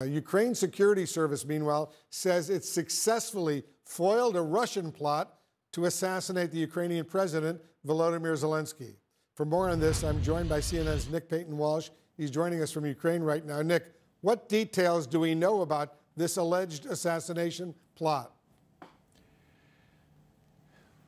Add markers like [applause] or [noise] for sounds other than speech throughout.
Uh, Ukraine Security Service, meanwhile, says it successfully foiled a Russian plot to assassinate the Ukrainian president, Volodymyr Zelensky. For more on this, I'm joined by CNN's Nick Paton Walsh. He's joining us from Ukraine right now. Nick, what details do we know about this alleged assassination plot?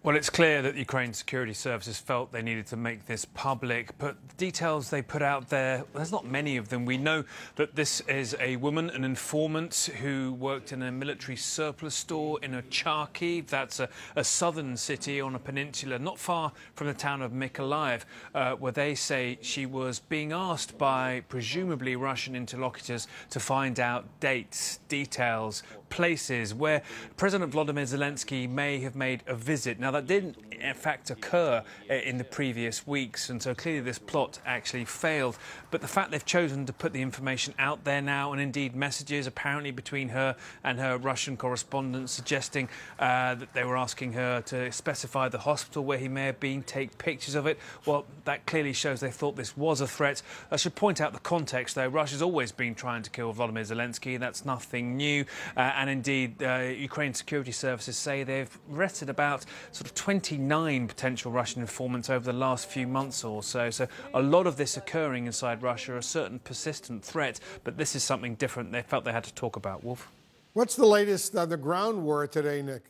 Well, it's clear that Ukraine's security services felt they needed to make this public, but the details they put out there, there's not many of them. We know that this is a woman, an informant who worked in a military surplus store in Ochakiv. That's a, a southern city on a peninsula not far from the town of Mykolaiv, uh, where they say she was being asked by presumably Russian interlocutors to find out dates, details, places where President Vladimir Zelensky may have made a visit. Now, that didn't, in fact, occur uh, in the previous weeks, and so clearly this plot actually failed. But the fact they've chosen to put the information out there now, and indeed messages apparently between her and her Russian correspondent suggesting uh, that they were asking her to specify the hospital where he may have been, take pictures of it, well, that clearly shows they thought this was a threat. I should point out the context, though. Russia's always been trying to kill Vladimir Zelensky, that's nothing new. Uh, and indeed, uh, Ukraine security services say they've arrested about sort of 29 potential Russian informants over the last few months or so. So a lot of this occurring inside Russia, a certain persistent threat, but this is something different they felt they had to talk about. Wolf? What's the latest on the ground war today, Nick?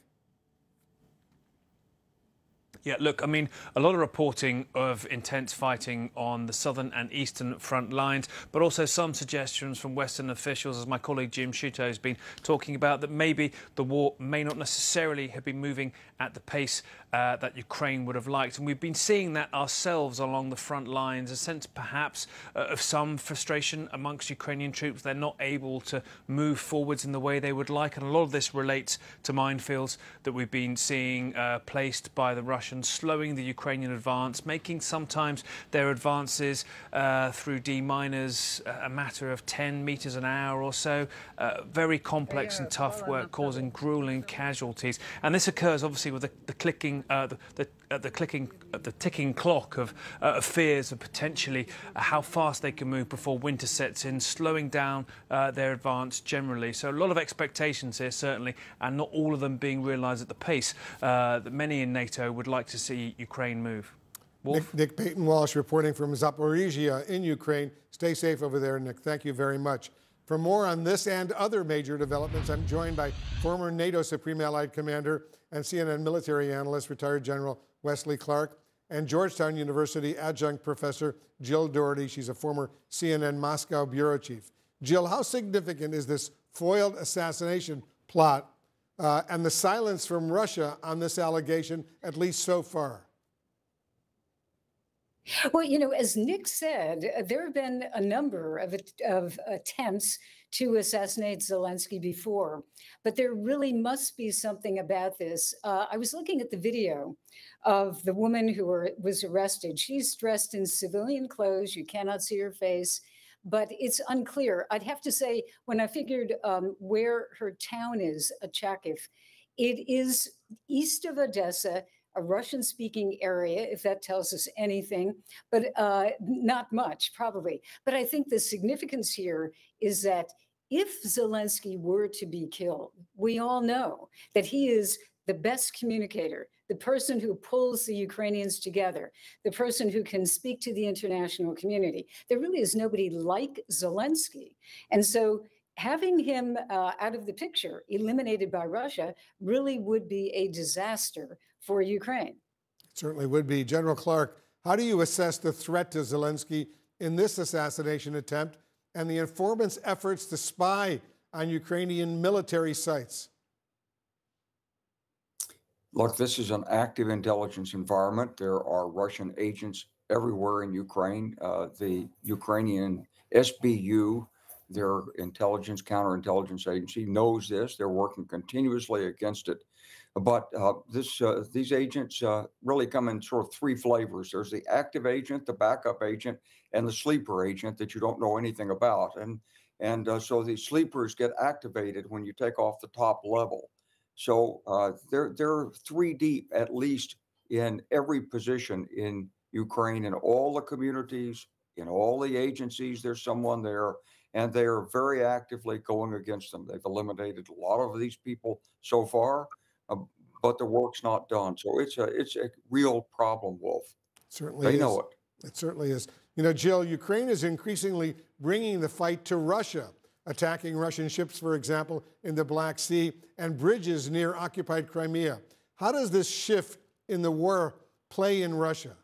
Yeah, look, I mean, a lot of reporting of intense fighting on the southern and eastern front lines, but also some suggestions from Western officials, as my colleague Jim Sciutto has been talking about, that maybe the war may not necessarily have been moving at the pace uh, that Ukraine would have liked. And we've been seeing that ourselves along the front lines, a sense perhaps uh, of some frustration amongst Ukrainian troops. They're not able to move forwards in the way they would like. And a lot of this relates to minefields that we've been seeing uh, placed by the Russians slowing the Ukrainian advance, making sometimes their advances uh, through deminers uh, a matter of 10 metres an hour or so. Uh, very complex and tough work, causing grueling casualties. And this occurs obviously with the, the clicking, uh, the, the at the clicking, at the ticking clock of, uh, of fears of potentially uh, how fast they can move before winter sets in, slowing down uh, their advance generally. So a lot of expectations here, certainly, and not all of them being realised at the pace uh, that many in NATO would like to see Ukraine move. Nick, Nick Paton Walsh reporting from Zaporizhia in Ukraine. Stay safe over there, Nick. Thank you very much. For more on this and other major developments, I'm joined by former NATO Supreme Allied Commander and CNN military analyst, retired General Wesley Clark, and Georgetown University adjunct professor Jill Dougherty. She's a former CNN Moscow bureau chief. Jill, how significant is this foiled assassination plot uh, and the silence from Russia on this allegation, at least so far? Well, you know, as Nick said, uh, there have been a number of, of attempts to assassinate Zelensky before, but there really must be something about this. Uh, I was looking at the video of the woman who were, was arrested. She's dressed in civilian clothes. You cannot see her face, but it's unclear. I'd have to say, when I figured um, where her town is, Ochakiv, it is east of Odessa a Russian speaking area, if that tells us anything, but uh, not much, probably. But I think the significance here is that if Zelensky were to be killed, we all know that he is the best communicator, the person who pulls the Ukrainians together, the person who can speak to the international community. There really is nobody like Zelensky. And so having him uh, out of the picture, eliminated by Russia, really would be a disaster for Ukraine. It certainly would be. General Clark, how do you assess the threat to Zelensky in this assassination attempt and the informant's efforts to spy on Ukrainian military sites? Look, this is an active intelligence environment. There are Russian agents everywhere in Ukraine. Uh, the Ukrainian SBU, their intelligence, counterintelligence agency, knows this. They're working continuously against it. But uh, this uh, these agents uh, really come in sort of three flavors. There's the active agent, the backup agent, and the sleeper agent that you don't know anything about. And and uh, so these sleepers get activated when you take off the top level. So uh, they're they're three deep at least in every position in Ukraine in all the communities, in all the agencies. There's someone there, and they are very actively going against them. They've eliminated a lot of these people so far, uh, but the work's not done. So it's a it's a real problem, Wolf. Certainly They is. know it. It certainly is. You know, Jill, Ukraine is increasingly bringing the fight to Russia, attacking Russian ships, for example, in the Black Sea and bridges near occupied Crimea. How does this shift in the war play in Russia?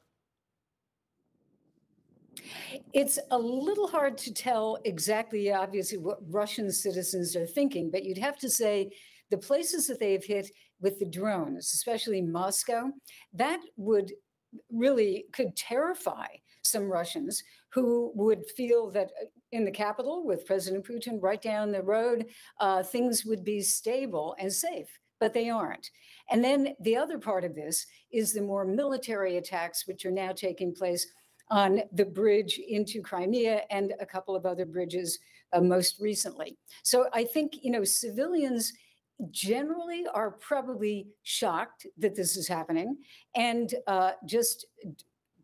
It's a little hard to tell exactly, obviously, what Russian citizens are thinking, but you'd have to say the places that they've hit with the drones, especially Moscow, that would really could terrify some Russians who would feel that uh, in the capital with President Putin right down the road, uh, things would be stable and safe, but they aren't. And then the other part of this is the more military attacks, which are now taking place on the bridge into Crimea and a couple of other bridges uh, most recently. So I think, you know, civilians generally are probably shocked that this is happening and uh, just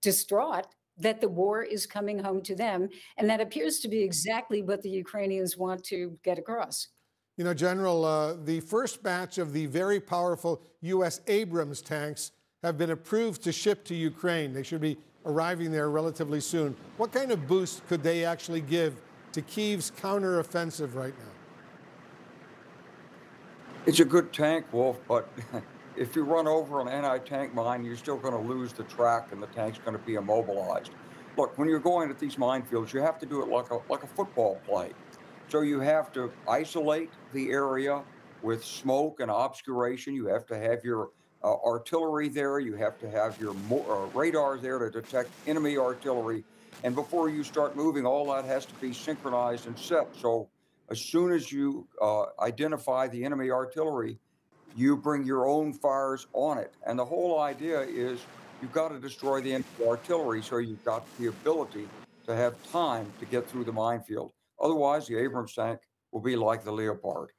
distraught that the war is coming home to them. And that appears to be exactly what the Ukrainians want to get across. You know, General, uh, the first batch of the very powerful U.S. Abrams tanks have been approved to ship to Ukraine. They should be arriving there relatively soon. What kind of boost could they actually give to Kiev's counteroffensive right now? It's a good tank, Wolf, but [laughs] if you run over an anti-tank mine, you're still going to lose the track, and the tank's going to be immobilized. Look, when you're going at these minefields, you have to do it like a like a football play. So you have to isolate the area with smoke and obscuration. You have to have your uh, artillery there. You have to have your uh, radar there to detect enemy artillery. And before you start moving, all that has to be synchronized and set. So as soon as you uh, identify the enemy artillery, you bring your own fires on it. And the whole idea is you've got to destroy the enemy artillery so you've got the ability to have time to get through the minefield. Otherwise, the Abrams tank will be like the Leopard.